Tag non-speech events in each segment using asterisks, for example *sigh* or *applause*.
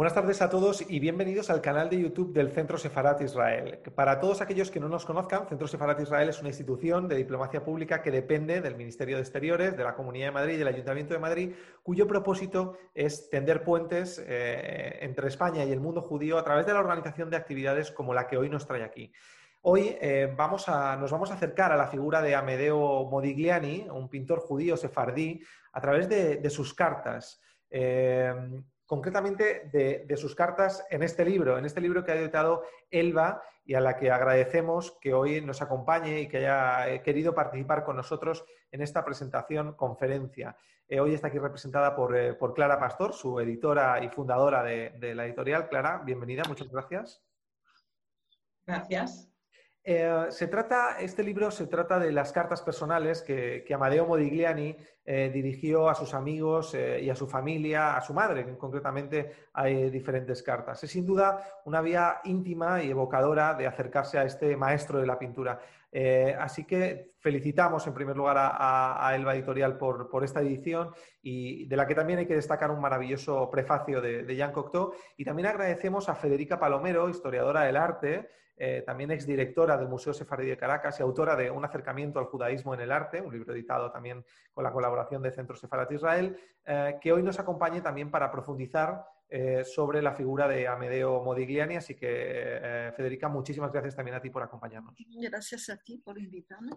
Buenas tardes a todos y bienvenidos al canal de YouTube del Centro Sefarat Israel. Para todos aquellos que no nos conozcan, Centro Sefarat Israel es una institución de diplomacia pública que depende del Ministerio de Exteriores, de la Comunidad de Madrid y del Ayuntamiento de Madrid, cuyo propósito es tender puentes eh, entre España y el mundo judío a través de la organización de actividades como la que hoy nos trae aquí. Hoy eh, vamos a, nos vamos a acercar a la figura de Amedeo Modigliani, un pintor judío sefardí, a través de, sus cartas. Eh, concretamente de, sus cartas en este libro, en este libro que ha editado Elba y a la que agradecemos que hoy nos acompañe y que haya eh, querido participar con nosotros en esta presentación conferencia. Eh, hoy está aquí representada eh, por, Clara Pastor, su editora y fundadora de, de la editorial. Clara, bienvenida, muchas gracias. Gracias. Eh, se trata, este libro se trata de las cartas personales que, Amadeo Modigliani eh, dirigió a sus amigos eh, y a su familia, a su madre, concretamente hay diferentes cartas. Es sin duda una vía íntima y evocadora de acercarse a este maestro de la pintura. así que felicitamos en primer lugar a, Elba Editorial por, esta edición y de la que también hay que destacar un maravilloso prefacio de, de Jean Cocteau. Y también agradecemos a Federica Palomero, historiadora del arte, eh, también exdirectora del Museo Sefardí de Caracas y autora de Un acercamiento al judaísmo en el arte, un libro editado también con la colaboración de Centro Sefarat Israel, eh, que hoy nos acompañe también para profundizar eh, sobre la figura de Amedeo Modigliani. Así que, Federica, muchísimas gracias también a ti por acompañarnos. Gracias a ti por invitarme.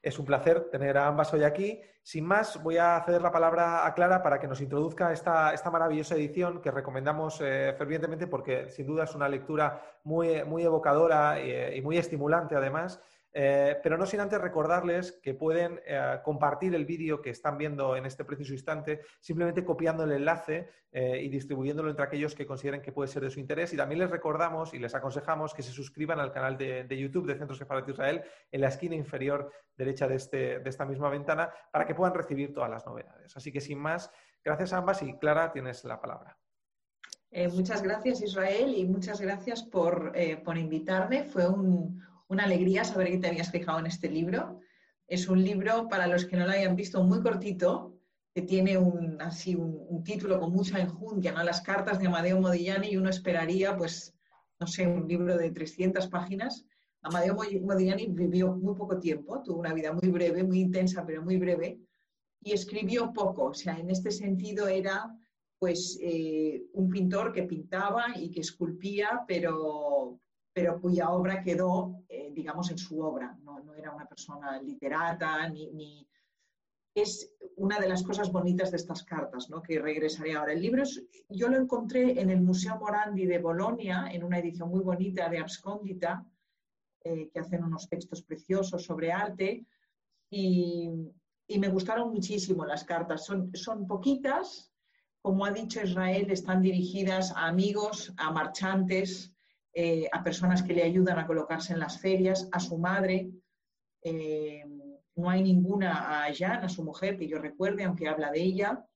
Es un placer tener a ambas hoy aquí. Sin más, voy a ceder la palabra a Clara para que nos introduzca esta, esta maravillosa edición que recomendamos eh, fervientemente porque sin duda es una lectura muy, muy evocadora y, y muy estimulante además. Eh, pero no sin antes recordarles que pueden eh, compartir el vídeo que están viendo en este preciso instante simplemente copiando el enlace eh, y distribuyéndolo entre aquellos que consideren que puede ser de su interés. Y también les recordamos y les aconsejamos que se suscriban al canal de, YouTube de Centro Sefarat de Israel en la esquina inferior derecha de, este, de esta misma ventana para que puedan recibir todas las novedades. Así que sin más, gracias a ambas y Clara, tienes la palabra. muchas gracias Israel y muchas gracias por, por invitarme. Fue un, una alegría saber que te habías fijado en este libro. Es un libro, para los que no lo hayan visto, muy cortito, que tiene un, así un, título con mucha enjundia, ¿no? Las cartas de Amadeo Modigliani y uno esperaría, pues, no sé, un libro de 300 páginas. Amadeo Modigliani vivió muy poco tiempo, tuvo una vida muy breve, muy intensa, pero muy breve, y escribió poco. O sea, en este sentido era pues eh, un pintor que pintaba y que esculpía, pero, pero cuya obra quedó, eh, digamos, en su obra. No, era una persona literata, ni, Es una de las cosas bonitas de estas cartas, ¿no? que regresaré ahora. El libro yo lo encontré en el Museo Morandi de Bolonia, en una edición muy bonita de Abscondita, eh, que hacen unos textos preciosos sobre arte, y, me gustaron muchísimo las cartas. Son, son poquitas, como ha dicho Israel, están dirigidas a amigos, a marchantes, eh, a personas que le ayudan a colocarse en las ferias, a su madre. Eh, no hay ninguna a Jan, a su mujer, que yo recuerde, aunque habla de ella.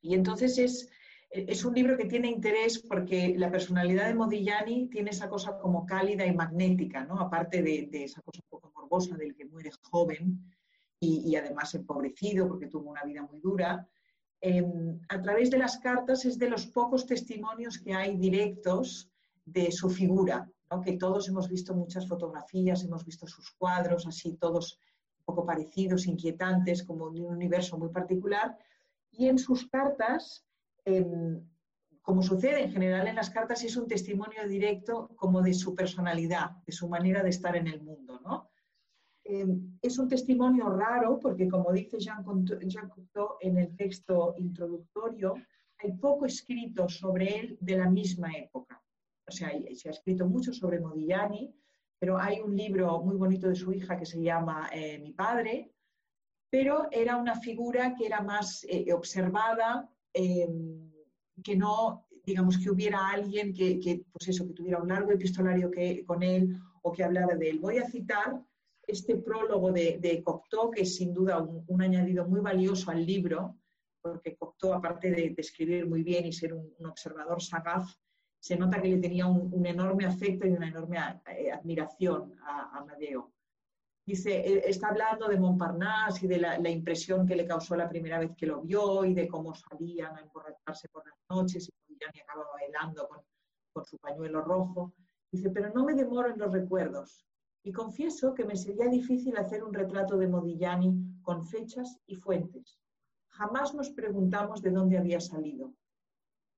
Y entonces es, es un libro que tiene interés porque la personalidad de Modigliani tiene esa cosa como cálida y magnética, ¿no? aparte de, esa cosa un poco morbosa del que muere joven y, además empobrecido porque tuvo una vida muy dura. Em, a través de las cartas es de los pocos testimonios que hay directos de su figura, que todos hemos visto muchas fotografías, hemos visto sus cuadros, así todos un poco parecidos, inquietantes, como de un universo muy particular, y en sus cartas, como sucede en general en las cartas, es un testimonio directo como de su personalidad, de su manera de estar en el mundo. ¿no? Em, es un testimonio raro porque, como dice Jean Cocteau en el texto introductorio, hay poco escrito sobre él de la misma época o sea, se ha escrito mucho sobre Modigliani, pero hay un libro muy bonito de su hija que se llama eh, Mi padre, pero era una figura que era más eh, observada, em, que no, digamos, que hubiera alguien que, pues eso, que tuviera un largo epistolario que, con él o que hablara de él. Voy a citar este prólogo de, Cocteau, que es sin duda un, añadido muy valioso al libro, porque Cocteau, aparte de, escribir muy bien y ser un observador sagaz, se nota que le tenía un, enorme afecto y una enorme eh, admiración a, Amadeo. Dice, eh, está hablando de Montparnasse y de la, impresión que le causó la primera vez que lo vio y de cómo salían a emborracharse por las noches y Modigliani acaba bailando con, con su pañuelo rojo. Dice, pero no me demoro en los recuerdos. Y confieso que me sería difícil hacer un retrato de Modigliani con fechas y fuentes. Jamás nos preguntamos de dónde había salido.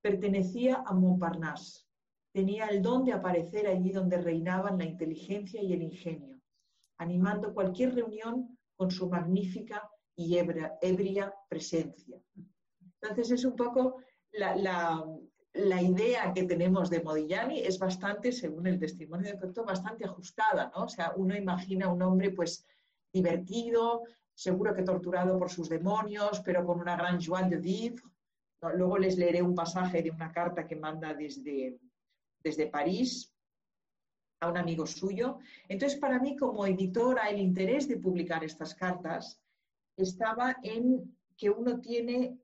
Pertenecía a Montparnasse. Tenía el don de aparecer allí donde reinaban la inteligencia y el ingenio, animando cualquier reunión con su magnífica y ebria, presencia. Entonces es un poco la, idea que tenemos de Modigliani es bastante, según el testimonio de Cocteau, bastante ajustada, ¿no? O sea, uno imagina a un hombre pues divertido, seguro que torturado por sus demonios, pero con una gran joie de vivre. Luego les leeré un pasaje de una carta que manda desde, desde París a un amigo suyo. Entonces, para mí, como editora, el interés de publicar estas cartas estaba en que uno tiene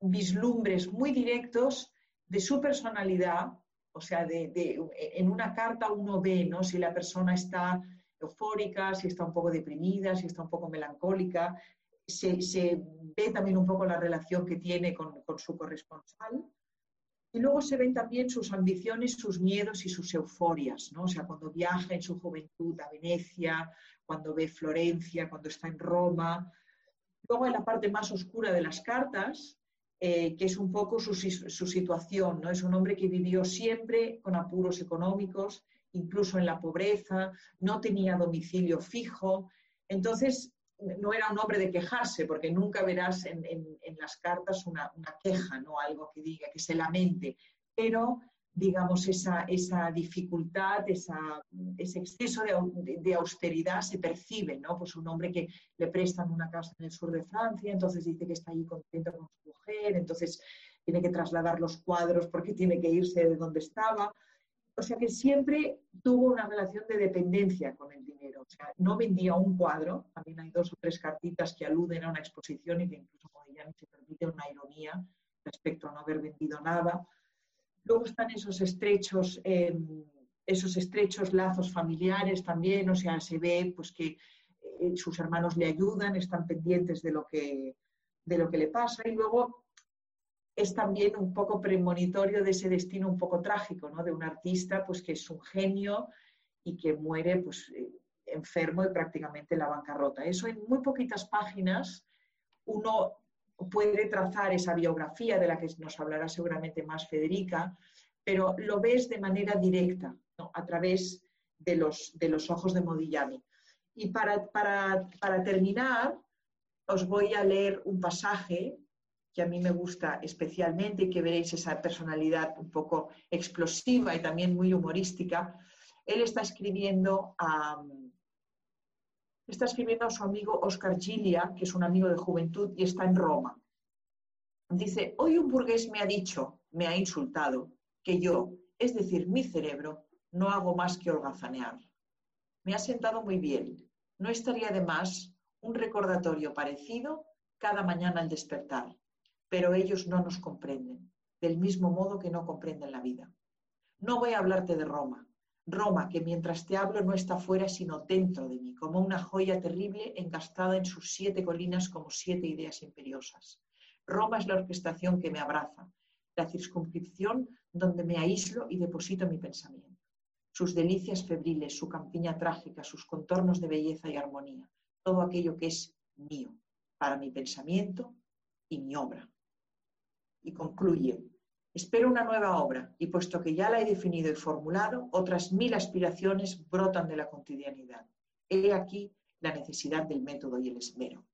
vislumbres muy directos de su personalidad, o sea, de, en una carta uno ve ¿no? si la persona está eufórica, si está un poco deprimida, si está un poco melancólica, se, ve también un poco la relación que tiene con, su corresponsal. Y luego se ven también sus ambiciones, sus miedos y sus euforias, ¿no? O sea, cuando viaja en su juventud a Venecia, cuando ve Florencia, cuando está en Roma. Luego en la parte más oscura de las cartas, eh, que es un poco su, situación. ¿no? Es un hombre que vivió siempre con apuros económicos, incluso en la pobreza, no tenía domicilio fijo. Entonces, no era un hombre de quejarse, porque nunca verás en, las cartas una, una, queja, ¿no? algo que diga, que se lamente, pero digamos, esa, esa dificultad, ese exceso de, de, austeridad se percibe, ¿no? Pues un hombre que le prestan una casa en el sur de Francia, entonces dice que está allí contento con su mujer, entonces tiene que trasladar los cuadros porque tiene que irse de donde estaba. O sea que siempre tuvo una relación de dependencia con el dinero. O sea, no vendía un cuadro, también hay dos o tres cartitas que aluden a una exposición y que incluso Modigliani se permite una ironía respecto a no haber vendido nada Luego están esos estrechos, em, esos estrechos lazos familiares también, o sea, se ve pues, que eh, sus hermanos le ayudan, están pendientes de lo, que, de lo que le pasa y luego es también un poco premonitorio de ese destino un poco trágico, ¿no? De un artista pues, que es un genio y que muere pues, eh, enfermo y prácticamente en la bancarrota. Eso en muy poquitas páginas uno puede trazar esa biografía de la que nos hablará seguramente más Federica, pero lo ves de manera directa, a través de los, de los ojos de Modigliani. Y para, para, para terminar, os voy a leer un pasaje que a mí me gusta especialmente y que veréis esa personalidad un poco explosiva y también muy humorística. Él está escribiendo a, está escribiendo a su amigo Oscar Gilia, que es un amigo de juventud y está en Roma. Dice, hoy un burgués me ha dicho, me ha insultado, que yo, es decir, mi cerebro, no hago más que holgazanear. Me ha sentado muy bien. No estaría de más un recordatorio parecido cada mañana al despertar, pero ellos no nos comprenden, del mismo modo que no comprenden la vida. No voy a hablarte de Roma, Roma, que mientras te hablo no está fuera sino dentro de mí, como una joya terrible encastada en sus siete colinas como siete ideas imperiosas. Roma es la orquestación que me abraza, la circunscripción donde me aíslo y deposito mi pensamiento. Sus delicias febriles, su campiña trágica, sus contornos de belleza y armonía, todo aquello que es mío, para mi pensamiento y mi obra. Y concluye, Espero una nueva obra y puesto que ya la he definido y formulado, otras mil aspiraciones brotan de la cotidianidad. He aquí la necesidad del método y el esmero.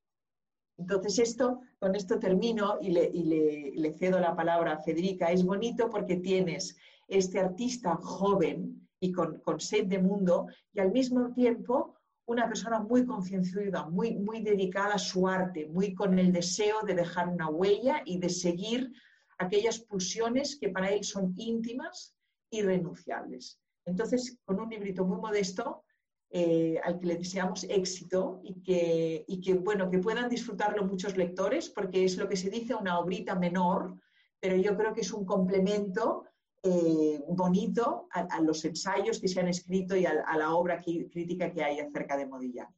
Entonces, esto, con esto termino y, le, cedo la palabra a Federica. Es bonito porque tienes este artista joven y con, sed de mundo y al mismo tiempo una persona muy concienciada, muy, muy dedicada a su arte, muy con el deseo de dejar una huella y de seguir aquellas pulsiones que para él son íntimas y renunciables. Entonces, con un librito muy modesto, eh, al que le deseamos éxito y que, que, bueno, que puedan disfrutarlo muchos lectores, porque es lo que se dice una obrita menor, pero yo creo que es un complemento eh, bonito a, los ensayos que se han escrito y a, la obra crítica que hay acerca de Modigliani.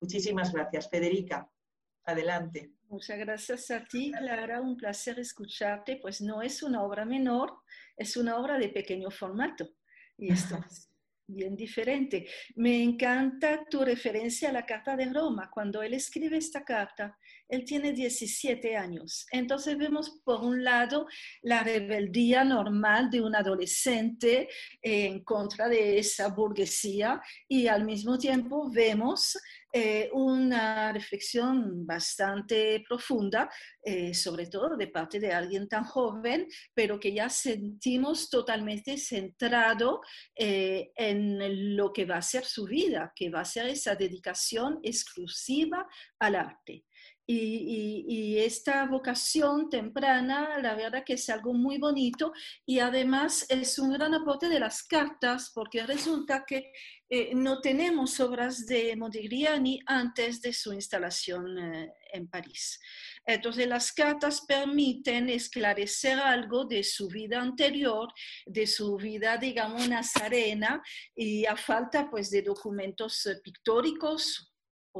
Muchísimas gracias, Federica. Adelante. Muchas gracias a ti, Clara. Un placer escucharte. Pues no es una obra menor, es una obra de pequeño formato. Y esto es *laughs* bien diferente. Me encanta tu referencia a la Carta de Roma. Cuando él escribe esta carta, él tiene 17 años. Entonces vemos por un lado la rebeldía normal de un adolescente en contra de esa burguesía y al mismo tiempo vemos eh, una reflexión bastante profunda, eh, sobre todo de parte de alguien tan joven, pero que ya sentimos totalmente centrado eh, en lo que va a ser su vida, que va a ser esa dedicación exclusiva al arte. Y, esta vocación temprana, la verdad que es algo muy bonito y además es un gran aporte de las cartas porque resulta que eh, no tenemos obras de Modigliani antes de su instalación eh, en París. Entonces las cartas permiten esclarecer algo de su vida anterior, de su vida, digamos, nazarena y a falta pues de documentos eh, pictóricos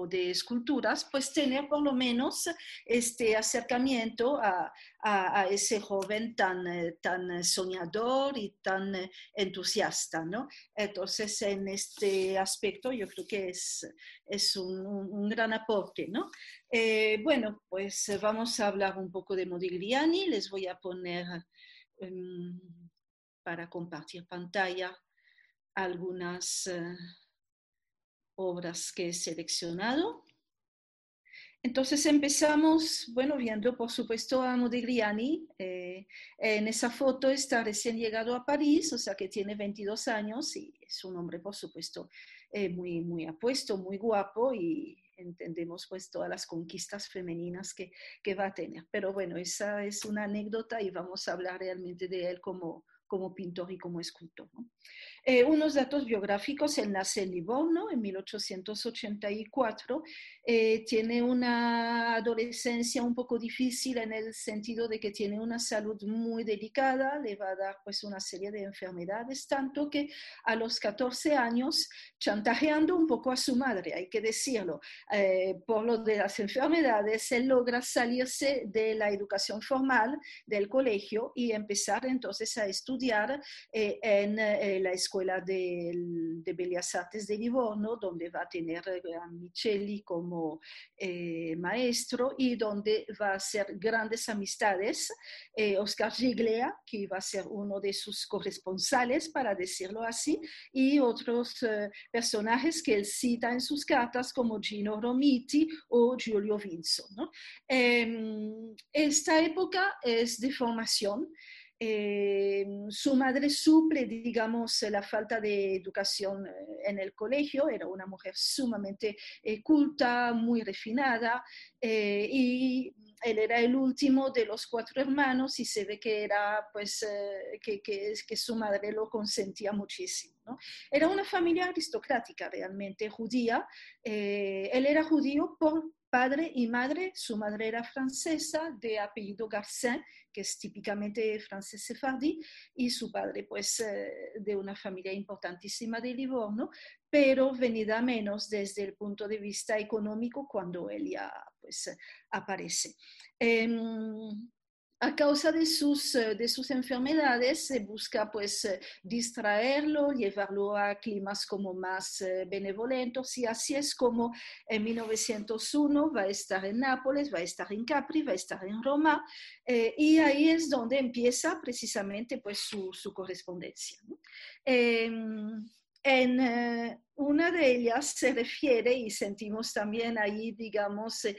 de esculturas, pues tener por lo menos este acercamiento a, a, ese joven tan, eh, tan soñador y tan eh, entusiasta, ¿no? Entonces, en este aspecto yo creo que es, es un, gran aporte, ¿no? Eh, bueno, pues vamos a hablar un poco de Modigliani, les voy a poner um, para compartir pantalla algunas obras que he seleccionado. Entonces empezamos, bueno, viendo por supuesto a Modigliani. Eh, en esa foto está recién llegado a París, o sea que tiene 22 años y es un hombre, por supuesto, eh, muy, muy apuesto, muy guapo y entendemos pues todas las conquistas femeninas que, que va a tener. Pero bueno, esa es una anécdota y vamos a hablar realmente de él como, como pintor y como escultor. Eh, unos datos biográficos, él nace en Livorno en 1884, eh, tiene una adolescencia un poco difícil en el sentido de que tiene una salud muy delicada, le va a dar pues una serie de enfermedades, tanto que a los 14 años, chantajeando un poco a su madre, hay que decirlo, eh, por lo de las enfermedades, él logra salirse de la educación formal del colegio y empezar entonces a estudiar en la escuela de, de, Bellas Artes de Livorno, donde va a tener a Micheli como eh, maestro y donde va a hacer grandes amistades. Eh, Oscar Giglia, que va a ser uno de sus corresponsales, para decirlo así, y otros eh, personajes que él cita en sus cartas, como Gino Romiti o Giulio Vinzo. ¿no? Em, esta época es de formación. Eh, su madre suple, digamos, la falta de educación eh, en el colegio, era una mujer sumamente eh, culta, muy refinada, y él era el último de los cuatro hermanos y se ve que era, pues, que, su madre lo consentía muchísimo. Era una familia aristocrática realmente judía. él era judío por padre y madre. Su madre era francesa de apellido Garcin, que es típicamente francés sefardí, y su padre pues eh, de una familia importantísima de Livorno, pero venida menos desde el punto de vista económico cuando él ya pues aparece. Em, a causa de sus, eh, enfermedades busca pues eh, distraerlo, llevarlo a climas como más eh, benevolentos y así es como en 1901 va a estar en Nápoles, va a estar en Capri, va a estar en Roma y ahí es donde empieza precisamente pues su, su correspondencia. Em, en eh, una de ellas se refiere, y sentimos también ahí, digamos, eh,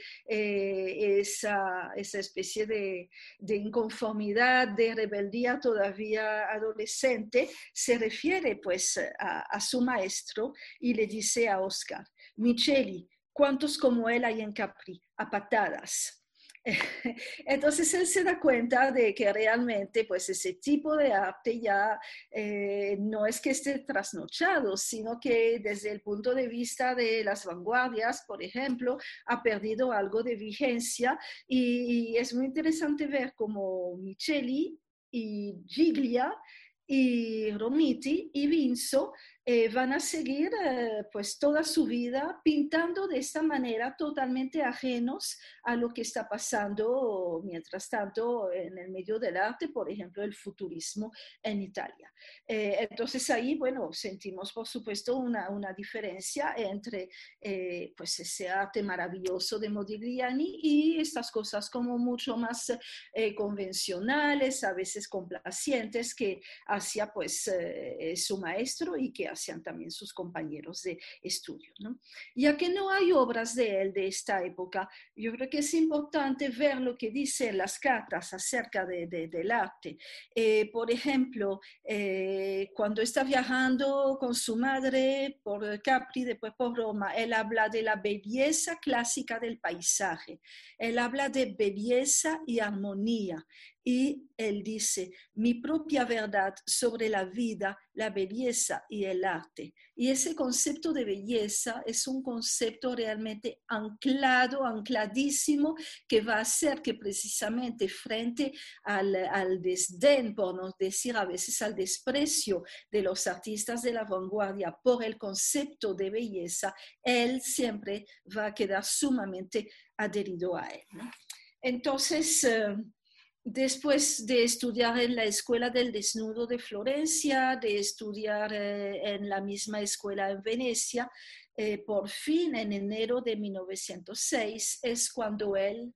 esa, esa, especie de, de, inconformidad, de rebeldía todavía adolescente, se refiere pues a, a su maestro y le dice a Oscar, Micheli, ¿cuántos como él hay en Capri? A patadas. *laughs* Entonces él se da cuenta de que realmente pues ese tipo de arte ya eh, no es que esté trasnochado, sino que desde el punto de vista de las vanguardias, por ejemplo, ha perdido algo de vigencia. Y, es muy interesante ver cómo Micheli y Giglia y Romiti y Vinzo eh, van a seguir eh, pues toda su vida pintando de esta manera totalmente ajenos a lo que está pasando mientras tanto en el medio del arte, por ejemplo, el futurismo en Italia. Eh, entonces ahí, bueno, sentimos por supuesto una, una diferencia entre pues ese arte maravilloso de Modigliani y estas cosas como mucho más convencionales, a veces complacientes que hacía pues su maestro y que también sus compañeros de estudio. ¿no? Ya que no hay obras de él de esta época, yo creo que es importante ver lo que dicen las cartas acerca de, del arte. Eh, por ejemplo, eh, cuando está viajando con su madre por Capri, después por Roma, él habla de la belleza clásica del paisaje, él habla de belleza y armonía y él dice, mi propia verdad sobre la vida, la belleza y el arte. Y ese concepto de belleza es un concepto realmente anclado, ancladísimo, que va a hacer que precisamente frente al, al desdén, por no decir a veces al desprecio de los artistas de la vanguardia por el concepto de belleza, él siempre va a quedar sumamente adherido a él. Entonces, eh, Después de estudiar en la Escuela del Desnudo de Florencia, de estudiar eh, en la misma escuela en Venecia, eh, por fin en enero de 1906 es cuando él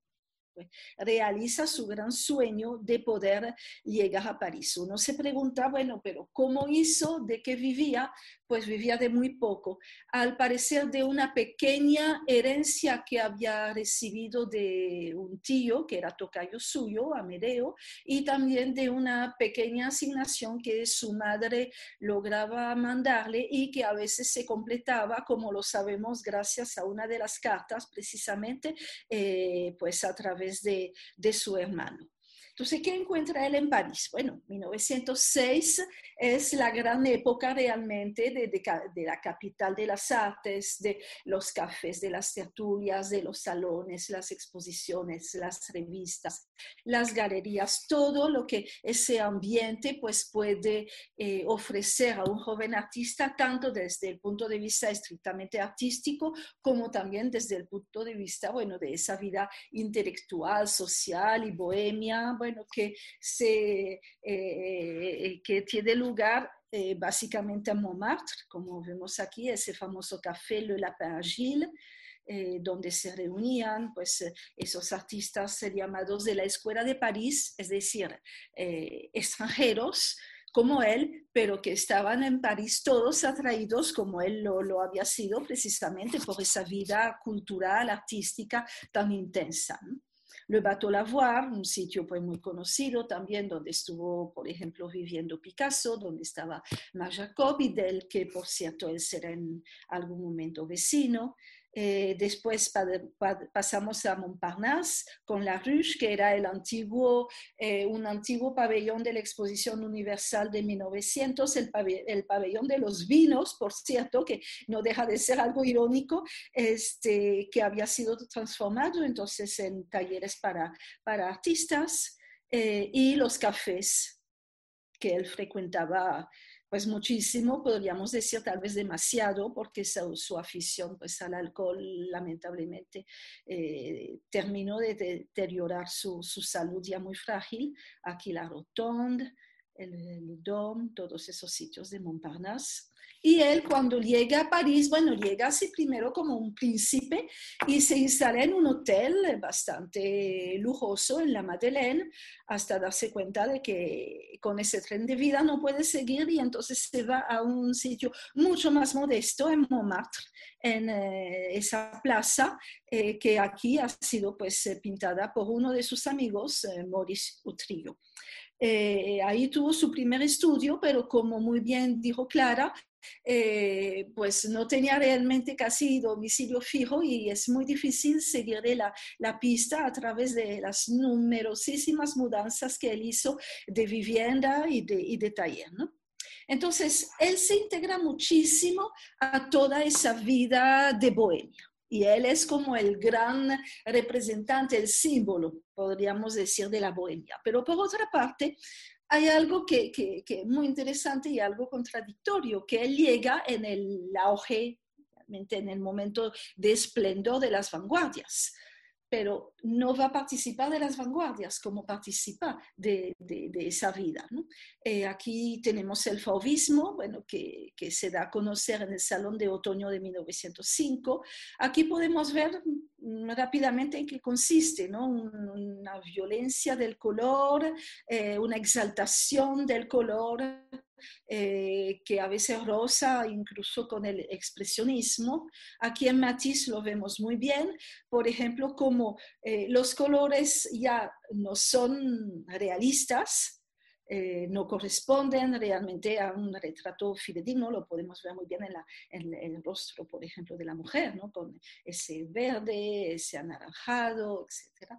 realiza su gran sueño de poder llegar a París. Uno se pregunta, bueno, pero ¿cómo hizo? ¿De qué vivía? Pues vivía de muy poco, al parecer de una pequeña herencia que había recibido de un tío que era tocayo suyo, Amedeo, y también de una pequeña asignación que su madre lograba mandarle y que a veces se completaba, como lo sabemos, gracias a una de las cartas, precisamente, eh, pues a través de, de su hermano. Entonces, ¿qué encuentra él en París? Bueno, 1906 es la gran época realmente de, la capital de las artes, de los cafés, de las tertulias, de los salones, las exposiciones, las revistas, las galerías, todo lo que ese ambiente pues puede eh, ofrecer a un joven artista, tanto desde el punto de vista estrictamente artístico como también desde el punto de vista, bueno, de esa vida intelectual, social y bohemia bueno, que, se, eh, que tiene lugar eh, básicamente en Montmartre, como vemos aquí, ese famoso café Le Lapin Gilles, eh, donde se reunían pues, esos artistas llamados de la Escuela de París, es decir, extranjeros como él, pero que estaban en París todos atraídos como él lo, lo, había sido precisamente por esa vida cultural, artística tan intensa. Le Bateau Lavoir, un sitio pues muy conocido también donde estuvo, por ejemplo, viviendo Picasso, donde estaba Marc Jacob del que, por cierto, él será en algún momento vecino. Eh, después pasamos a Montparnasse con la Ruche, que era el antiguo, eh, un antiguo pabellón de la Exposición Universal de 1900, el, el, pabellón de los vinos, por cierto, que no deja de ser algo irónico, este, que había sido transformado entonces en talleres para, para artistas, eh, y los cafés que él frecuentaba pues muchísimo, podríamos decir tal vez demasiado, porque su, afición pues, al alcohol lamentablemente eh, terminó de deteriorar su, su, salud ya muy frágil. Aquí la Rotonde, el, el Dôme, todos esos sitios de Montparnasse. Y él cuando llega a París, bueno, llega así primero como un príncipe y se instala en un hotel bastante lujoso en la Madeleine hasta darse cuenta de que con ese tren de vida no puede seguir y entonces se va a un sitio mucho más modesto en Montmartre, en eh, esa plaza eh, que aquí ha sido pues eh, pintada por uno de sus amigos, Maurice Utrillo. ahí tuvo su primer estudio, pero como muy bien dijo Clara, eh, pues no tenía realmente casi domicilio fijo y es muy difícil seguirle la, la, pista a través de las numerosísimas mudanzas que él hizo de vivienda y de, y de taller. ¿no? Entonces, él se integra muchísimo a toda esa vida de bohemia. Y él es como el gran representante, el símbolo, podríamos decir, de la bohemia. Pero por otra parte, hay algo que, es muy interesante y algo contradictorio, que él llega en el auge, en el momento de esplendor de las vanguardias pero no va a participar de las vanguardias como participa de, esa vida. Eh, aquí tenemos el fauvismo, bueno, que, se da a conocer en el Salón de Otoño de 1905. Aquí podemos ver rápidamente en qué consiste, ¿no? una violencia del color, eh, una exaltación del color, eh, que a veces rosa incluso con el expresionismo. Aquí en Matisse lo vemos muy bien, por ejemplo, como eh, los colores ya no son realistas, eh, no corresponden realmente a un retrato fidedigno, lo podemos ver muy bien en, el rostro, por ejemplo, de la mujer, ¿no? con ese verde, ese anaranjado, etc.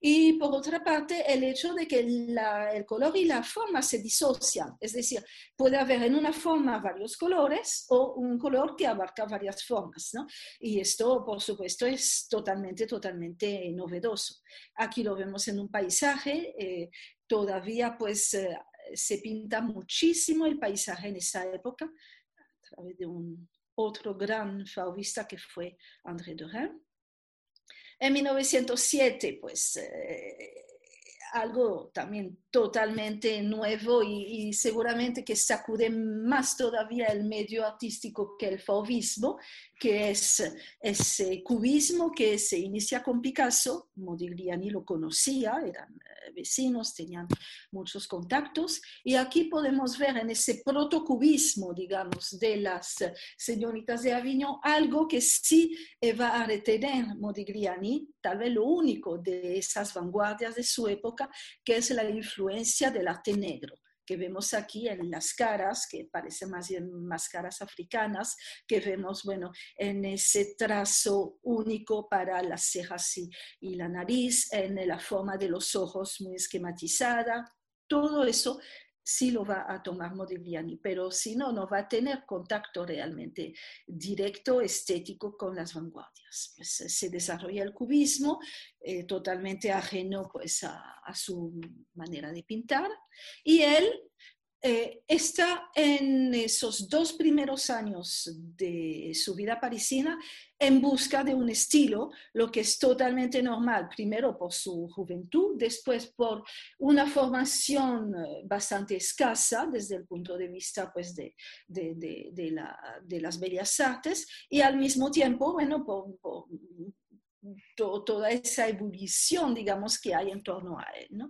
Y por otra parte, el hecho de que el color y la forma se disocian, es decir, puede haber en una forma varios colores o un color que abarca varias formas. ¿no? Y esto, por supuesto, es totalmente, totalmente novedoso. Aquí lo vemos en un paisaje. Eh, todavía pues eh, se pinta muchísimo el paisaje en esa época a través de un otro gran fauvista que fue André Derain. En 1907, pues eh, algo también totalmente nuevo y, seguramente que sacude más todavía el medio artístico que el fauvismo, que es ese cubismo que se inicia con Picasso. Modigliani lo conocía, eran eh, vecinos, tenían muchos contactos. Y aquí podemos ver en ese protocubismo, digamos, de las señoritas de Avignon, algo que sí va a retener Modigliani, tal vez lo único de esas vanguardias de su época, que es la influencia del arte negro que vemos aquí en las caras, que parecen más bien más caras africanas, que vemos, bueno, en ese trazo único para las cejas y la nariz, en la forma de los ojos muy esquematizada. Todo eso sí lo va a tomar Modigliani, pero si no, no va a tener contacto realmente directo, estético con las vanguardias. Pues eh, se desarrolla el cubismo, eh, totalmente ajeno pues, a, a, su manera de pintar, y él eh, está en esos dos primeros años de su vida parisina en busca de un estilo, lo que es totalmente normal, primero por su juventud, después por una formación eh, bastante escasa desde el punto de vista pues, de, de, de, la, de las bellas artes y al mismo tiempo, bueno, por, toda esa ebullición, digamos, que hay en torno a él.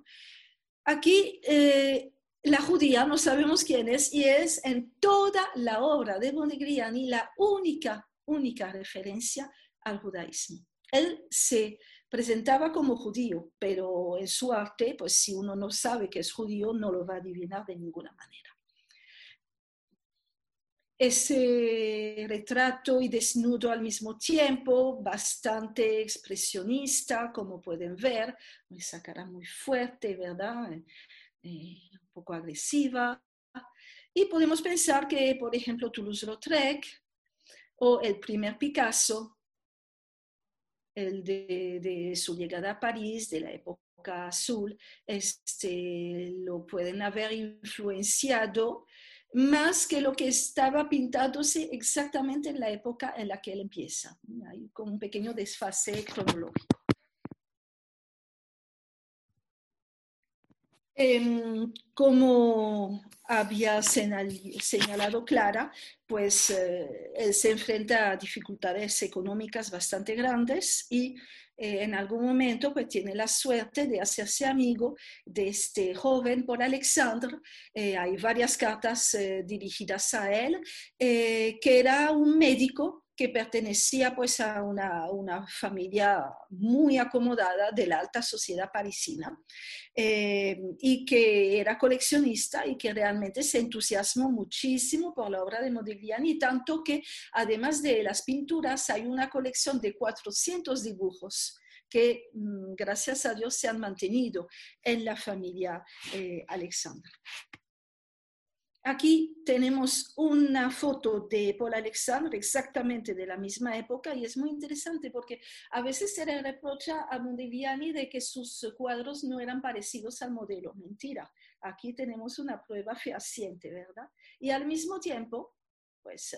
Aquí eh, la judía, no sabemos quién es, y es en toda la obra de Modigliani la única, única referencia al judaísmo. Él se presentaba como judío, pero en su arte, pues si uno no sabe que es judío, no lo va a adivinar de ninguna manera. Ese retrato y desnudo al mismo tiempo, bastante expresionista, como pueden ver, esa cara muy fuerte, ¿verdad? Eh, poco agresiva. Y podemos pensar que, por ejemplo, Toulouse-Lautrec o el primer Picasso, el de, su llegada a París, de la época azul, este, lo pueden haber influenciado más que lo que estaba pintándose exactamente en la época en la que él empieza. Hay como un pequeño desfase cronológico. Em, como había señalado Clara, pues eh, él se enfrenta a dificultades económicas bastante grandes y eh, en algún momento pues tiene la suerte de hacerse amigo de este joven por Alexandre. Eh, hay varias cartas dirigidas a él, que era un médico que pertenecía pues a una, una, familia muy acomodada de la alta sociedad parisina eh, y que era coleccionista y que realmente se entusiasmó muchísimo por la obra de Modigliani, tanto que además de las pinturas hay una colección de 400 dibujos que mm, gracias a Dios se han mantenido en la familia eh, Alexandra. Aquí tenemos una foto de Paul Alexandre exactamente de la misma época y es muy interesante porque a veces se le reprocha a Modigliani de que sus cuadros no eran parecidos al modelo. Mentira, aquí tenemos una prueba fehaciente, ¿verdad? Y al mismo tiempo, pues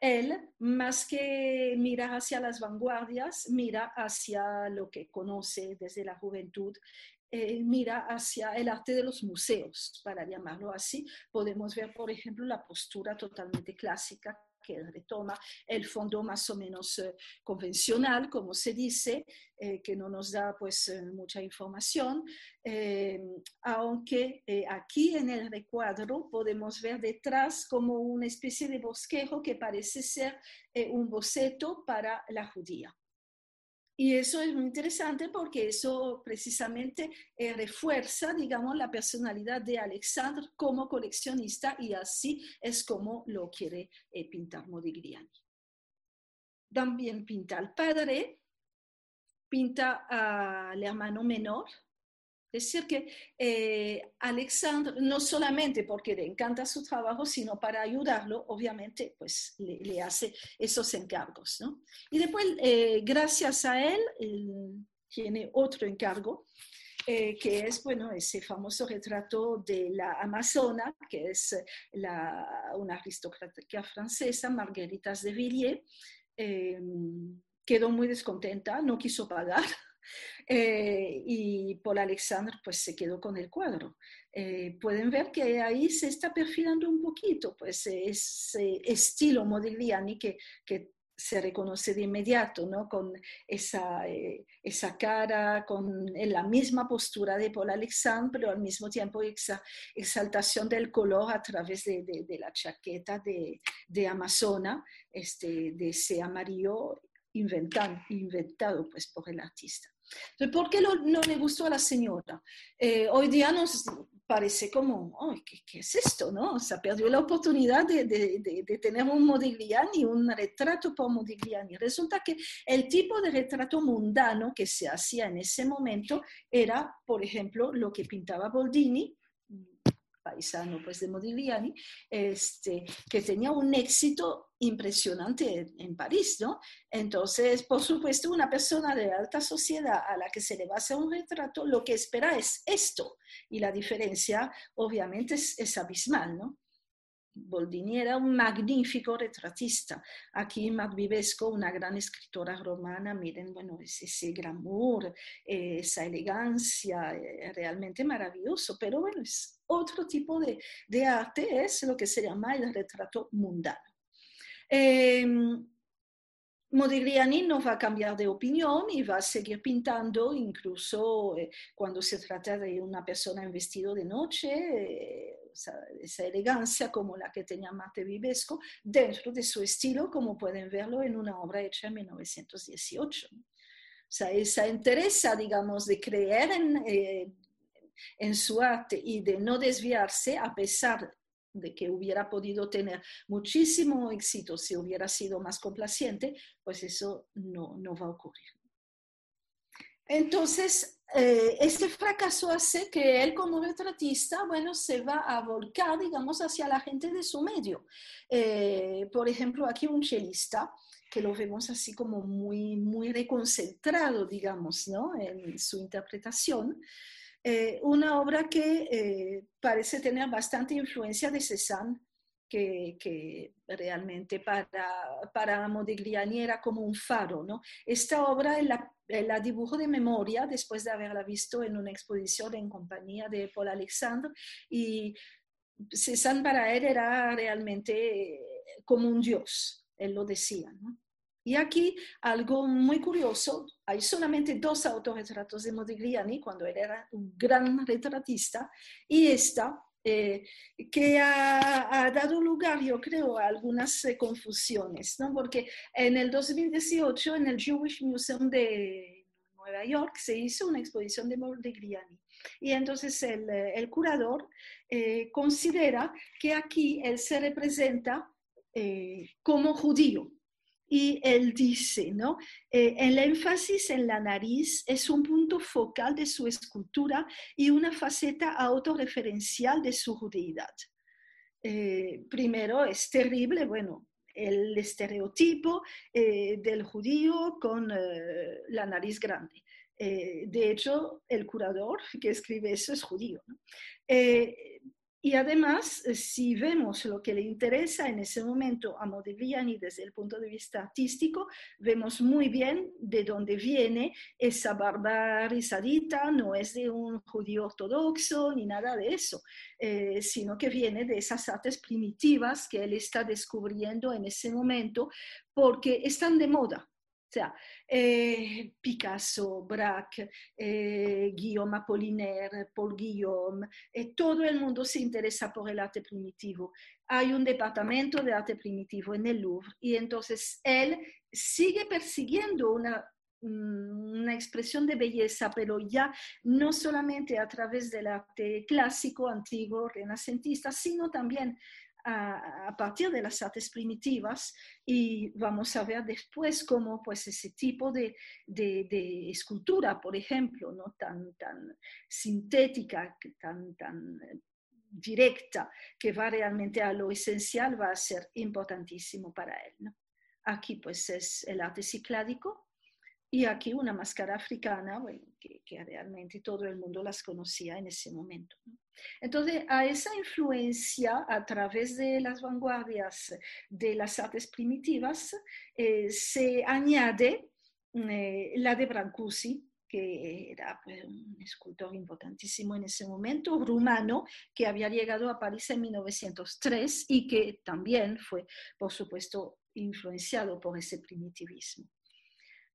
él, más que mirar hacia las vanguardias, mira hacia lo que conoce desde la juventud eh, mira hacia el arte de los museos, para llamarlo así. Podemos ver, por ejemplo, la postura totalmente clásica que retoma, el fondo más o menos eh, convencional, como se dice, eh, que no nos da pues mucha información, aunque aquí en el recuadro podemos ver detrás como una especie de bosquejo que parece ser un boceto para la judía. Y eso es muy interesante porque eso precisamente eh, refuerza, digamos, la personalidad de Alexandre como coleccionista y así es como lo quiere eh, pintar Modigliani. También pinta al padre, pinta al hermano menor, es decir, que eh, Alexandre, no solamente porque le encanta su trabajo, sino para ayudarlo, obviamente, pues le, hace esos encargos. ¿no? Y después, eh, gracias a él, tiene otro encargo, eh, que es, bueno, ese famoso retrato de la Amazona, que es la, una aristocrática francesa, Margueritas de Villiers. quedó muy descontenta, no quiso pagar eh, y Paul Alexandre pues se quedó con el cuadro. Eh, pueden ver que ahí se está perfilando un poquito pues ese estilo Modigliani que, que se reconoce de inmediato, ¿no? Con esa, eh, esa cara, con la misma postura de Paul Alexandre, pero al mismo tiempo esa exaltación del color a través de, de, la chaqueta de, de Amazona, este, de ese amarillo inventado, inventado pues, por el artista. ¿Por qué no le gustó a la señora? Eh, hoy día nos parece como, ¿qué, es esto? ¿no? O sea, perdió la oportunidad de, de, tener un Modigliani, un retrato por Modigliani. Resulta que el tipo de retrato mundano que se hacía en ese momento era, por ejemplo, lo que pintaba Boldini, paisano pues de Modigliani, este, que tenía un éxito impresionante en París, ¿no? Entonces, por supuesto, una persona de alta sociedad a la que se le va a hacer un retrato, lo que espera es esto, y la diferencia obviamente es, es abismal, ¿no? Boldini era un magnífico retratista. Aquí Vivesco, una gran escritora romana, miren, bueno, ese, glamour, esa elegancia, eh, realmente maravilloso, pero bueno, es otro tipo de, arte, es lo que se llama el retrato mundano. Eh, Modigliani no va a cambiar de opinión y va a seguir pintando incluso eh, cuando se trata de una persona en vestido de noche, eh, esa, elegancia como la que tenía Mate Vivesco, dentro de su estilo, como pueden verlo en una obra hecha en 1918. O sea, esa interés, digamos, de creer en, eh, en su arte y de no desviarse a pesar de que hubiera podido tener muchísimo éxito si hubiera sido más complaciente, pues eso no, no va a ocurrir. Entonces, eh, este fracaso hace que él como retratista, bueno, se va a volcar, digamos, hacia la gente de su medio. Eh, por ejemplo, aquí un chelista, que lo vemos así como muy, muy reconcentrado, digamos, ¿no? En su interpretación. Eh, una obra que parece tener bastante influencia de Cézanne, que, realmente para, para, Modigliani era como un faro. ¿no? Esta obra la, la, dibujo de memoria después de haberla visto en una exposición en compañía de Paul Alexandre y Cézanne para él era realmente como un dios, él lo decía. Y aquí algo muy curioso, hay solamente dos autorretratos de Modigliani cuando él era un gran retratista y esta eh, que ha, dado lugar, yo creo, a algunas eh, confusiones, ¿no? porque en el 2018 en el Jewish Museum de Nueva York se hizo una exposición de Modigliani y entonces el, eh, el curador considera que aquí él se representa como judío y él dice, ¿no? Eh, el énfasis en la nariz es un punto focal de su escultura y una faceta autorreferencial de su judeidad. Eh, primero, es terrible, bueno, el estereotipo eh, del judío con la nariz grande. de hecho, el curador que escribe eso es judío. Y además, eh, si vemos lo que le interesa en ese momento a Modigliani desde el punto de vista artístico, vemos muy bien de dónde viene esa barbarizadita, no es de un judío ortodoxo ni nada de eso, eh, sino que viene de esas artes primitivas que él está descubriendo en ese momento porque están de moda sea, eh, Picasso, Braque, eh, Guillaume Apollinaire, Paul Guillaume, eh, todo el mundo se interesa por el arte primitivo. Hay un departamento de arte primitivo en el Louvre y entonces él sigue persiguiendo una mm, una expresión de belleza, pero ya no solamente a través del arte clásico, antiguo, renacentista, sino también a, partir de las artes primitivas y vamos a ver después cómo pues ese tipo de, de, escultura, por ejemplo, ¿no? tan, tan sintética, tan, tan directa, que va realmente a lo esencial, va a ser importantísimo para él. ¿no? Aquí pues es el arte cicládico y aquí una máscara africana, que, que, realmente todo el mundo las conocía en ese momento. Entonces, a esa influencia a través de las vanguardias de las artes primitivas eh, se añade eh, la de Brancusi, que era pues, un escultor importantísimo en ese momento, rumano, que había llegado a París en 1903 y que también fue, por supuesto, influenciado por ese primitivismo.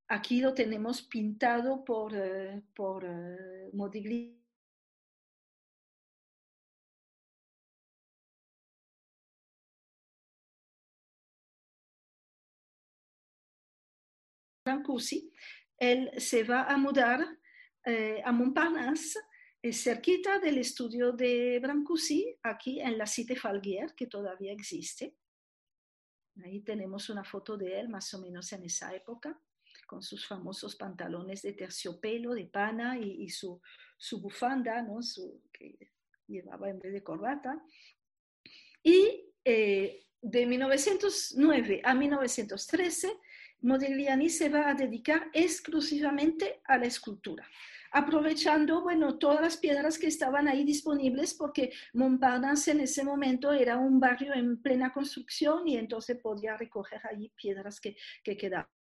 Aquí lo tenemos pintado por, eh, por Modigliani Brancusi, él se va a mudar eh, a Montparnasse, eh, cerquita del estudio de Brancusi, aquí en la Cité Falguier, que todavía existe. Ahí tenemos una foto de él más o menos en esa época, con sus famosos pantalones de terciopelo, de pana y, su, bufanda, ¿no? que llevaba en vez de corbata. Y eh, de 1909 a 1913 Modigliani se va a dedicar exclusivamente a la escultura, aprovechando, bueno, todas las piedras que estaban ahí disponibles porque Montparnasse en ese momento era un barrio en plena construcción y entonces podía recoger allí piedras que, que quedaban.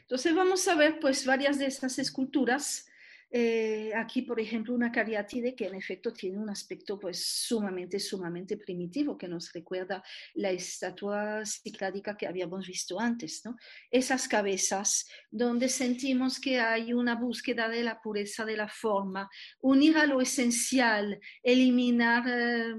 Entonces vamos a ver pues varias de estas esculturas. Eh, aquí, por ejemplo, una cariátide que en efecto tiene un aspecto pues sumamente, sumamente primitivo que nos recuerda la estatua cicládica que habíamos visto antes, ¿no? Esas cabezas donde sentimos que hay una búsqueda de la pureza de la forma, unir a lo esencial, eliminar eh,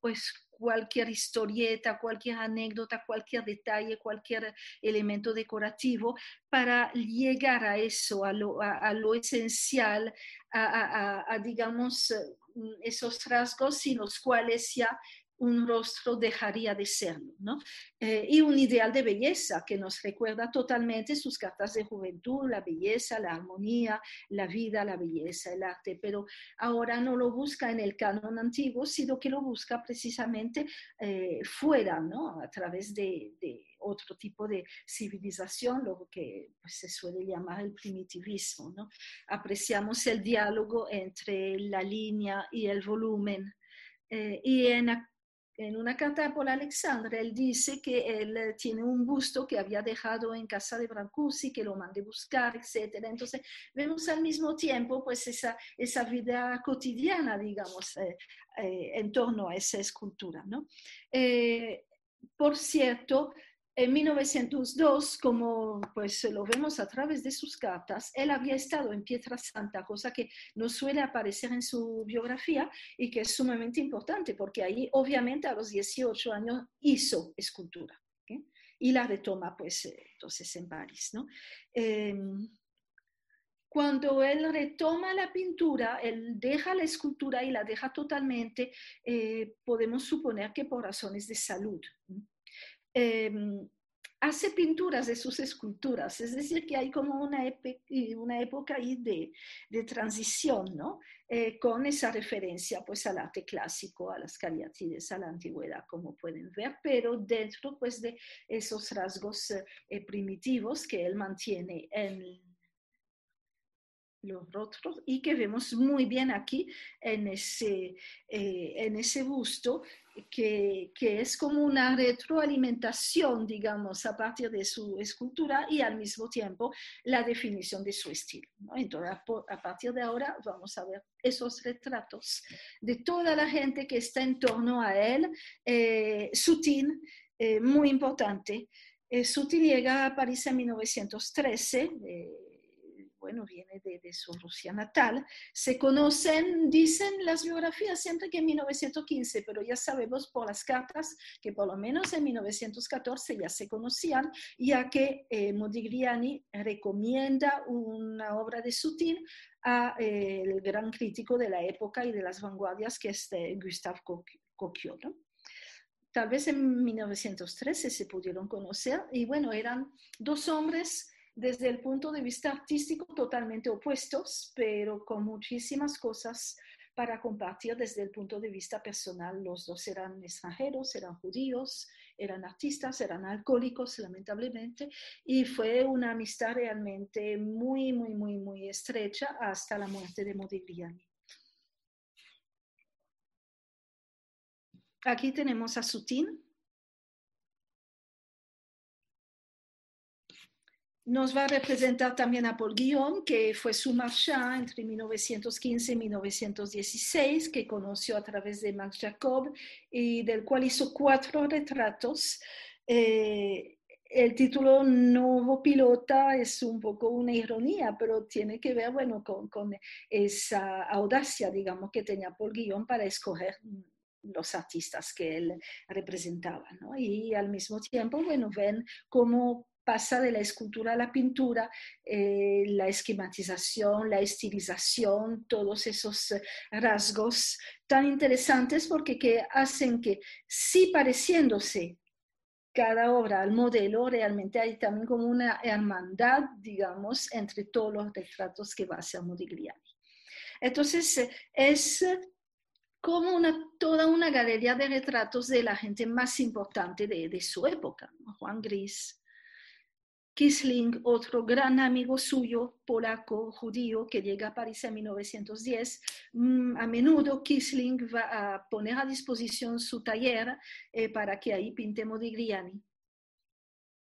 pues cualquier historieta, cualquier anécdota, cualquier detalle, cualquier elemento decorativo para llegar a eso, a lo, esencial, a, digamos, mm, esos rasgos sin los cuales ya un rostro dejaría de serlo, ¿no? Eh, y un ideal de belleza que nos recuerda totalmente sus cartas de juventud, la belleza, la armonía, la vida, la belleza, el arte, pero ahora no lo busca en el canon antiguo, sino que lo busca precisamente eh, fuera, ¿no? A través de, otro tipo de civilización, lo que pues, se suele llamar el primitivismo, ¿no? Apreciamos el diálogo entre la línea y el volumen. Eh, y en, en una carta por Alexandra, él dice que él eh, tiene un busto que había dejado en casa de Brancusi, que lo mande buscar, etc. Entonces, vemos al mismo tiempo pues esa, esa vida cotidiana, digamos, eh, eh, en torno a esa escultura. ¿no? por cierto, en 1902, como pues lo vemos a través de sus cartas, él había estado en Pietra Santa, cosa que no suele aparecer en su biografía y que es sumamente importante porque ahí obviamente a los 18 años hizo escultura. y la retoma pues entonces en París. Em, cuando él retoma la pintura, él deja la escultura y la deja totalmente, eh, podemos suponer que por razones de salud. Em, hace pinturas de sus esculturas, es decir, que hay como una, una época ahí de, de transición, ¿no? Eh, con esa referencia pues al arte clásico, a las cariátides, a la antigüedad, como pueden ver, pero dentro pues de esos rasgos eh, primitivos que él mantiene en los rostros y que vemos muy bien aquí en ese, eh, en ese busto, que, que, es como una retroalimentación, digamos, a partir de su escultura y al mismo tiempo la definición de su estilo. Entonces, a, partir de ahora vamos a ver esos retratos de toda la gente que está en torno a él. Eh, eh, muy importante. Eh, llega a París en 1913 bueno, viene de, su Rusia natal. Se conocen, dicen las biografías siempre que en 1915, pero ya sabemos por las cartas que por lo menos en 1914 ya se conocían, ya que eh, Modigliani recomienda una obra de Sutin al eh, gran crítico de la época y de las vanguardias, que es eh, Gustave Coquio. Tal vez en 1913 se pudieron conocer y bueno, eran dos hombres desde el punto de vista artístico totalmente opuestos, pero con muchísimas cosas para compartir desde el punto de vista personal. Los dos eran extranjeros, eran judíos, eran artistas, eran alcohólicos, lamentablemente, y fue una amistad realmente muy, muy, muy, muy estrecha hasta la muerte de Modigliani. Aquí tenemos a Sutin, Nos va a representar también a Paul Guillaume, que fue su marchand entre 1915 y 1916, que conoció a través de Max Jacob y del cual hizo cuatro retratos. Eh, el título Nuevo Pilota es un poco una ironía, pero tiene que ver, bueno, con, con esa audacia, digamos, que tenía Paul Guillaume para escoger los artistas que él representaba, ¿no? Y al mismo tiempo, bueno, ven cómo pasa de la escultura a la pintura, eh, la esquematización, la estilización, todos esos eh, rasgos tan interesantes porque que hacen que, sí pareciéndose cada obra al modelo, realmente hay también como una hermandad, digamos, entre todos los retratos que va a hacer Modigliani. Entonces, eh, es como una, toda una galería de retratos de la gente más importante de su época, Juan Gris, Kisling, otro gran amigo suyo, polaco, judío, que llega a París en 1910, mm, a menudo Kisling va a poner a disposición su taller eh, para que ahí pinte Modigliani.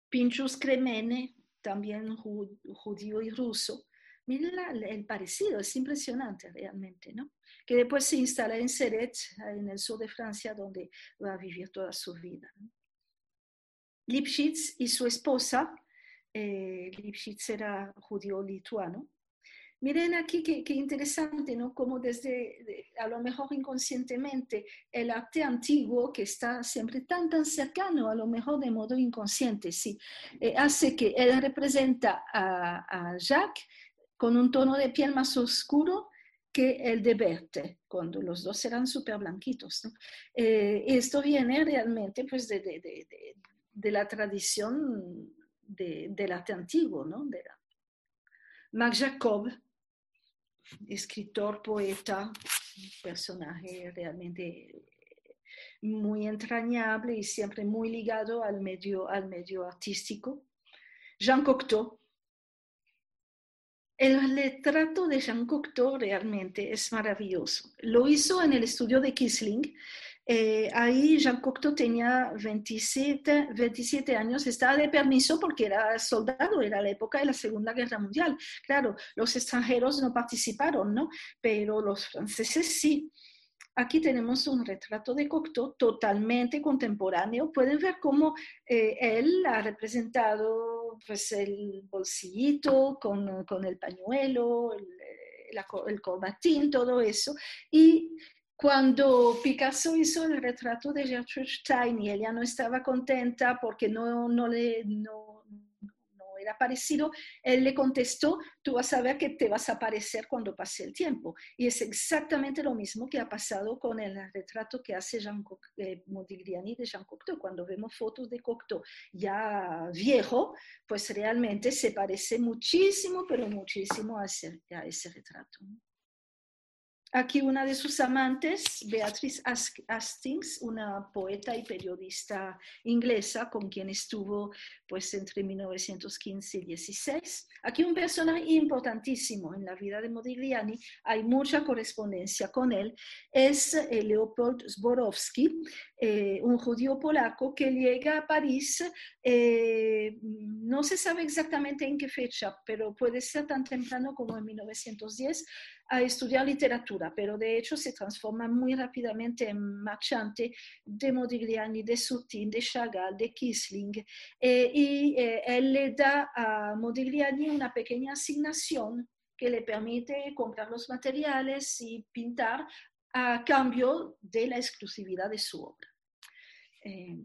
Pinchus Cremene, también judío y ruso. Miren el parecido, es impresionante realmente, ¿no? Que después se instala en Seret, en el sur de Francia, donde va a vivir toda su vida. Lipschitz y su esposa, eh, Lipschitz era judío lituano. Miren aquí qué, interesante, ¿no? Como desde, a lo mejor inconscientemente, el arte antiguo, que está siempre tan, tan cercano, a lo mejor de modo inconsciente, sí, eh, hace que él representa a, Jacques con un tono de piel más oscuro que el de Berthe, cuando los dos eran súper blanquitos. Eh, esto viene realmente pues, de, de, de la tradición del arte antiguo, ¿no? De Max Jacob, escritor, poeta, personaje realmente muy entrañable y siempre muy ligado al medio, al medio artístico. Jean Cocteau. El retrato de Jean Cocteau realmente es maravilloso. Lo hizo en el estudio de Kisling eh, ahí Jean Cocteau tenía 27, 27 años, estaba de permiso porque era soldado, era la época de la Segunda Guerra Mundial. Claro, los extranjeros no participaron, ¿no? Pero los franceses sí. Aquí tenemos un retrato de Cocteau totalmente contemporáneo. Pueden ver cómo eh, él ha representado pues, el bolsillito con, con el pañuelo, el, el, el corbatín, todo eso. Y cuando Picasso hizo el retrato de Gertrude Stein y ella no estaba contenta porque no, no, le, no, no era parecido, él le contestó, tú vas a ver que te vas a parecer cuando pase el tiempo. Y es exactamente lo mismo que ha pasado con el retrato que hace Jean eh, Modigliani de Jean Cocteau. Cuando vemos fotos de Cocteau ya viejo, pues realmente se parece muchísimo, pero muchísimo a ese, a ese retrato. Aquí una de sus amantes, Beatrice Hastings, una poeta y periodista inglesa con quien estuvo pues entre 1915 y 16. Aquí un personaje importantísimo en la vida de Modigliani, hay mucha correspondencia con él, es eh, Leopold Zborowski, eh, un judío polaco que llega a París, eh, no se sabe exactamente en qué fecha, pero puede ser tan temprano como en 1910, a estudiar literatura, pero de hecho se transforma muy rápidamente en marchante de Modigliani, de Soutine, de Chagall, de Kisling, eh, y eh, él le da a Modigliani una pequeña asignación que le permite comprar los materiales y pintar a cambio de la exclusividad de su obra. Eh,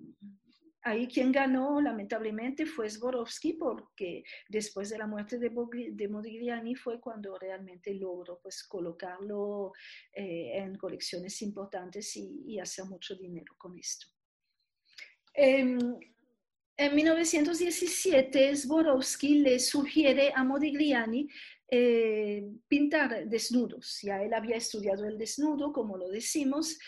Ahí quien ganó, lamentablemente, fue Swarovski, porque después de la muerte de, Modigliani fue cuando realmente logró pues, colocarlo eh, en colecciones importantes y, hacer mucho dinero con esto. Em, en 1917, Swarovski le sugiere a Modigliani eh, pintar desnudos. Ya él había estudiado el desnudo, como lo decimos,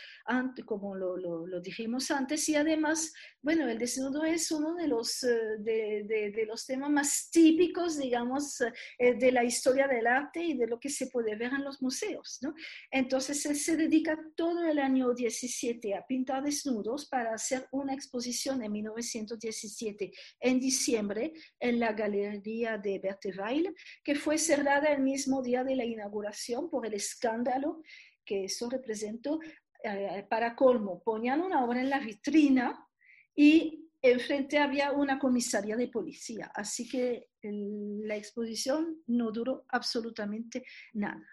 como lo, lo, dijimos antes, y además, bueno, el desnudo es uno de los, eh, de, de, los temas más típicos, digamos, eh, de la historia del arte y de lo que se puede ver en los museos, ¿no? Entonces, él se dedica todo el año 17 a pintar desnudos para hacer una exposición en 1917, en diciembre, en la Galería de Bertevail, que fue cerrada el mismo día de la inauguración por el escándalo que eso representó eh, para colmo, ponían una obra en la vitrina y enfrente había una comisaría de policía, así que la exposición no duró absolutamente nada.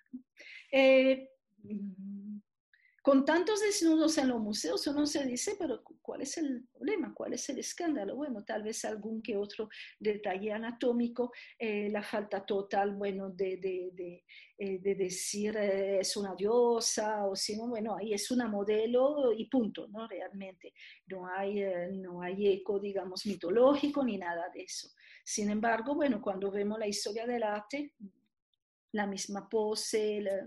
Eh, con tantos desnudos en los museos, uno se dice, pero ¿cuál es el problema? ¿Cuál es el escándalo? Bueno, tal vez algún que otro detalle anatómico, eh, la falta total, bueno, de, de, eh, decir eh, es una diosa, o si no, bueno, ahí es una modelo y punto, ¿no? Realmente, no hay, no hay eco, digamos, mitológico ni nada de eso. Sin embargo, bueno, cuando vemos la historia del arte, la misma pose, la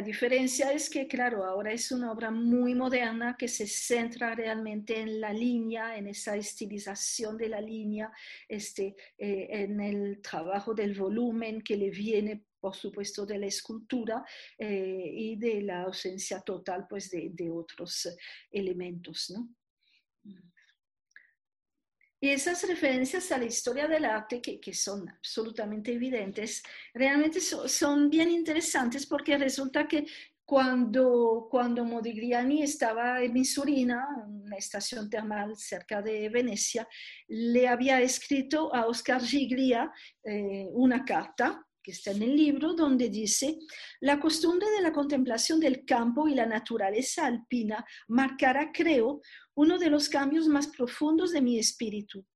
diferencia es que, claro, ahora es una obra muy moderna que se centra realmente en la línea, en esa estilización de la línea, este, eh, en el trabajo del volumen que le viene, por supuesto, de la escultura eh, y de la ausencia total pues, de, de otros elementos. ¿no? Y esas referencias a la historia del arte, que, que son absolutamente evidentes, realmente son bien interesantes porque resulta que cuando, cuando Modigliani estaba en Misurina, una estación termal cerca de Venecia, le había escrito a Oscar Giglia eh, una carta que está en el libro, donde dice, la costumbre de la contemplación del campo y la naturaleza alpina marcará, creo, uno de los cambios más profundos de mi espíritu.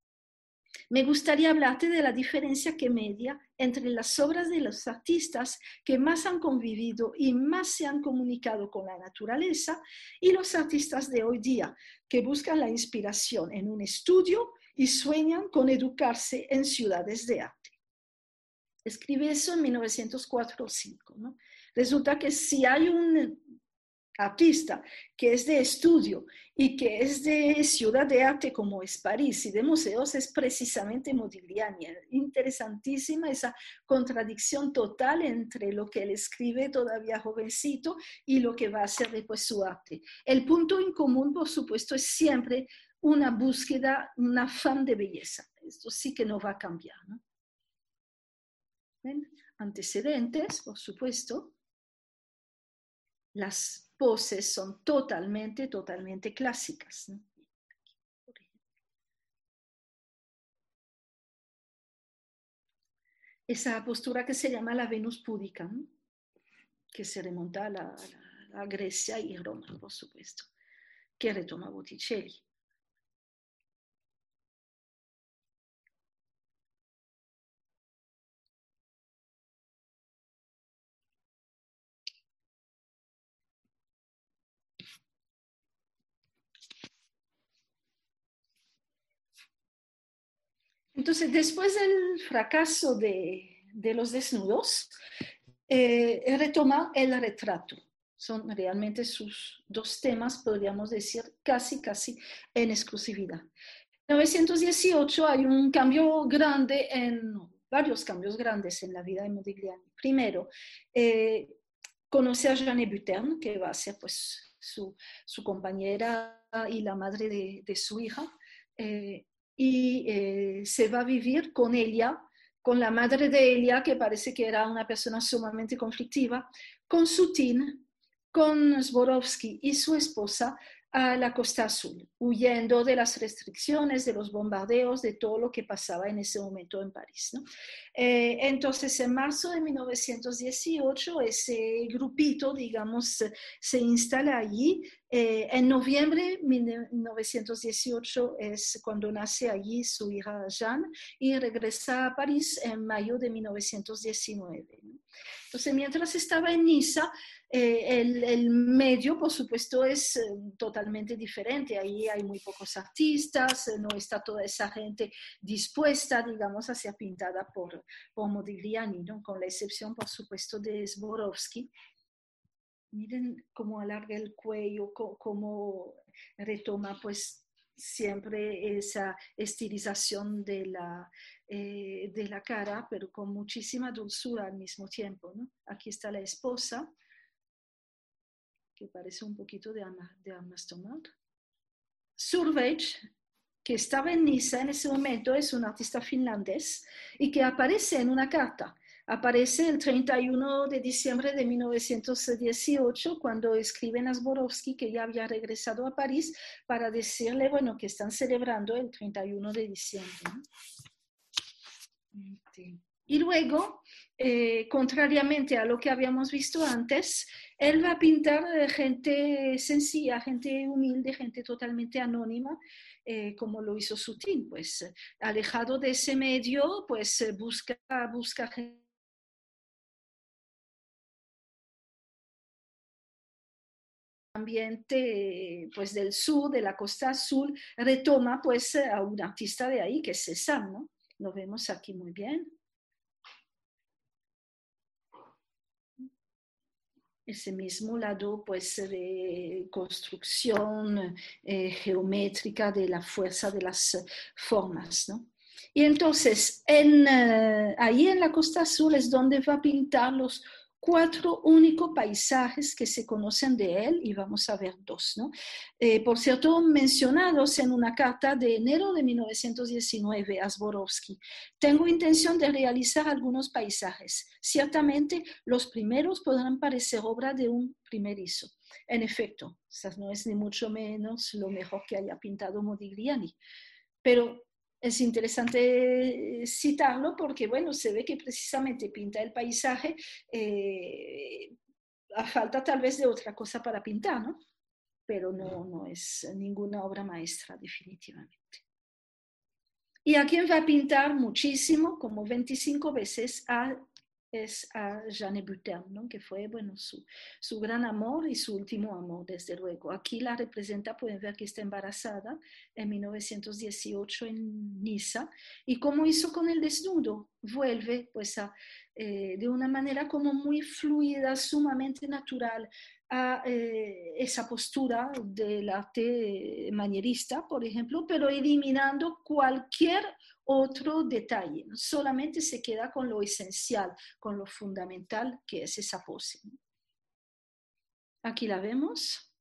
Me gustaría hablarte de la diferencia que media entre las obras de los artistas que más han convivido y más se han comunicado con la naturaleza y los artistas de hoy día que buscan la inspiración en un estudio y sueñan con educarse en ciudades de arte. Escribe eso en 1904 o 5. ¿no? Resulta que si hay un artista que es de estudio y que es de ciudad de arte como es París y de museos es precisamente Modigliani. Interesantísima esa contradicción total entre lo que él escribe todavía jovencito y lo que va a ser después su arte. El punto en común, por supuesto, es siempre una búsqueda, un afán de belleza. Esto sí que no va a cambiar. Antecedentes, por supuesto. Las poses son totalmente, totalmente clásicas. Esa postura que se llama la Venus púdica, que se remonta a, la, a Grecia y Roma, por supuesto, que retoma Botticelli. Entonces, después del fracaso de, los desnudos, eh, retoma el retrato. Son realmente sus dos temas, podríamos decir, casi, casi en exclusividad. En 1918 hay un cambio grande, en varios cambios grandes en la vida de Modigliani. Primero, eh, conoce a Jeanne Butern, que va a ser pues, su, compañera y la madre de, su hija. Eh, y eh, se va a vivir con ella, con la madre de ella, que parece que era una persona sumamente conflictiva, con Sutin, con Zborowski y su esposa, a la Costa Azul, huyendo de las restricciones, de los bombardeos, de todo lo que pasaba en ese momento en París. Eh, entonces, en marzo de 1918, ese grupito, digamos, se instala allí. Eh, en noviembre de 1918 es cuando nace allí su hija Jeanne y regresa a París en mayo de 1919. Entonces, mientras estaba en Niza, eh, el, medio, por supuesto, es eh, totalmente diferente. Ahí hay muy pocos artistas, eh, no está toda esa gente dispuesta, digamos, a ser pintada por, por Modigliani, ¿no? con la excepción, por supuesto, de Sborowski. Miren cómo alarga el cuello, cómo retoma, pues, siempre esa estilización de la, de la cara, pero con muchísima dulzura al mismo tiempo. ¿no? Aquí está la esposa, que parece un poquito de, de Amastomag. que estaba en Niza en ese momento, es un artista finlandés y que aparece en una carta. Aparece el 31 de diciembre de 1918 cuando escriben a Zborowski que ya había regresado a París para decirle, bueno, que están celebrando el 31 de diciembre. Y luego, eh, contrariamente a lo que habíamos visto antes, él va a pintar gente sencilla, gente humilde, gente totalmente anónima, eh, como lo hizo Sutin, pues alejado de ese medio, pues busca, busca ambiente pues del sur, de la costa azul, retoma pues a un artista de ahí que es César, ¿no? Lo vemos aquí muy bien. Ese mismo lado pues, de construcción eh, geométrica de la fuerza de las formas. ¿no? Y entonces, en, eh, ahí en la Costa Azul es donde va a pintar los cuatro únicos paisajes que se conocen de él y vamos a ver dos, ¿no? Eh, por cierto, mencionados en una carta de enero de 1919 a Zborowski. Tengo intención de realizar algunos paisajes. Ciertamente, los primeros podrán parecer obra de un primerizo. En efecto, no es ni mucho menos lo mejor que haya pintado Modigliani, pero es interesante citarlo porque, bueno, se ve que precisamente pinta el paisaje eh, a falta tal vez de otra cosa para pintar, ¿no? Pero no, no es ninguna obra maestra, definitivamente. Y a quien va a pintar muchísimo, como 25 veces, a es a Jeanne Butern, que fue bueno, su, su, gran amor y su último amor, desde luego. Aquí la representa, pueden ver que está embarazada en 1918 en Niza, y como hizo con el desnudo, vuelve pues a, eh, de una manera como muy fluida, sumamente natural, a eh, esa postura del arte manierista, por ejemplo, pero eliminando cualquier otro detalle, solamente se queda con lo esencial, con lo fundamental que es esa pose. Aquí la vemos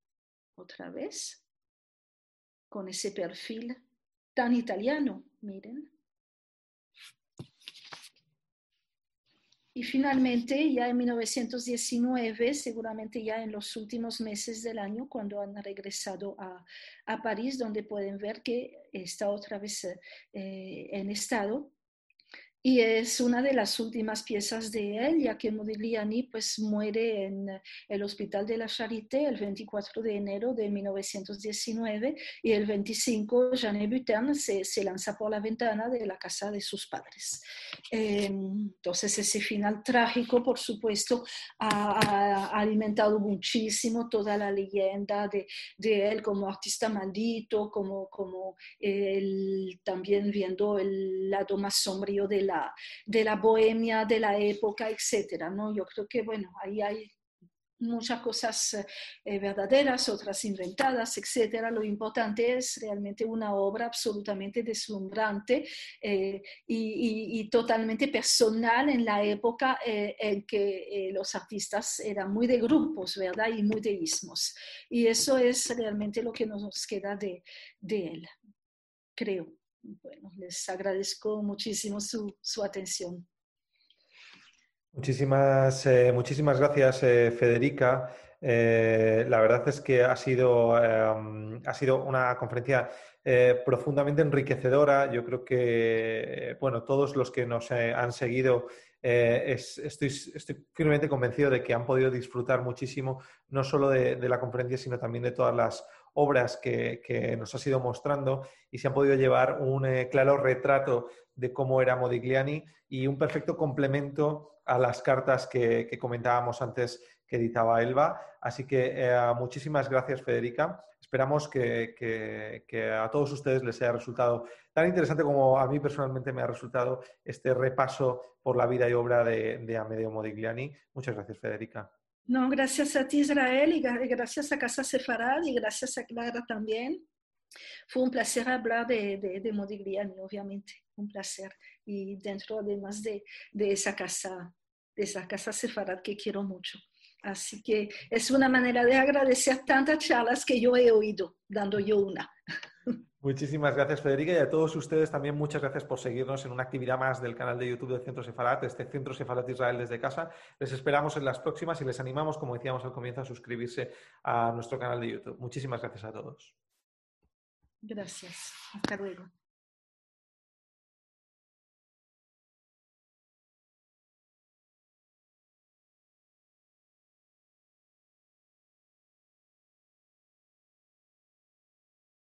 otra vez, con ese perfil tan italiano, miren. Y finalmente, ya en 1919, seguramente ya en los últimos meses del año, cuando han regresado a, a París, donde pueden ver que está otra vez eh, en estado. Y es una de las últimas piezas de él, ya que Modigliani pues muere en el Hospital de la Charité el 24 de enero de 1919 y el 25 Jeanne Butin se, se lanza por la ventana de la casa de sus padres. Eh, entonces ese final trágico, por supuesto, ha, alimentado muchísimo toda la leyenda de, de él como artista maldito, como, como el, también viendo el lado más sombrío de la de la bohemia de la época, etcétera, ¿no? Yo creo que, bueno, ahí hay muchas cosas eh, verdaderas, otras inventadas, etcétera. Lo importante es realmente una obra absolutamente deslumbrante eh, y, totalmente personal en la época eh, en que los artistas eran muy de grupos, ¿verdad? Y muy de ismos. Y eso es realmente lo que nos queda de, de él, creo bueno, les agradezco muchísimo su, su atención. Muchísimas, eh, muchísimas gracias, eh, Federica. Eh, la verdad es que ha sido, em, ha sido una conferencia profundamente enriquecedora. Yo creo que, bueno, todos los que nos han seguido, estoy, estoy, firmemente convencido de que han podido disfrutar muchísimo, no solo de, de la conferencia, sino también de todas las obras que, nos ha ido mostrando y se han podido llevar un eh, claro retrato de cómo era Modigliani y un perfecto complemento a las cartas que, comentábamos antes que editaba Elba. Así que eh, muchísimas gracias, Federica. Esperamos que, a todos ustedes les haya resultado tan interesante como a mí personalmente me ha resultado este repaso por la vida y obra de, de Amedeo Modigliani. Muchas gracias, Federica. No, gracias a ti Israel y gracias a Casa Sefarad y gracias a Clara también. Fue un placer hablar de, de, Modigliani, obviamente, un placer. Y dentro además de, de esa casa, de esa casa Sefarad que quiero mucho. Así que es una manera de agradecer tantas charlas que yo he oído, dando yo una. Muchísimas gracias, Federica, y a todos ustedes también muchas gracias por seguirnos en una actividad más del canal de YouTube del Centro Sefarat, este Centro Sefarat Israel desde casa. Les esperamos en las próximas y les animamos, como decíamos al comienzo, a suscribirse a nuestro canal de YouTube. Muchísimas gracias a todos. Gracias. Hasta luego.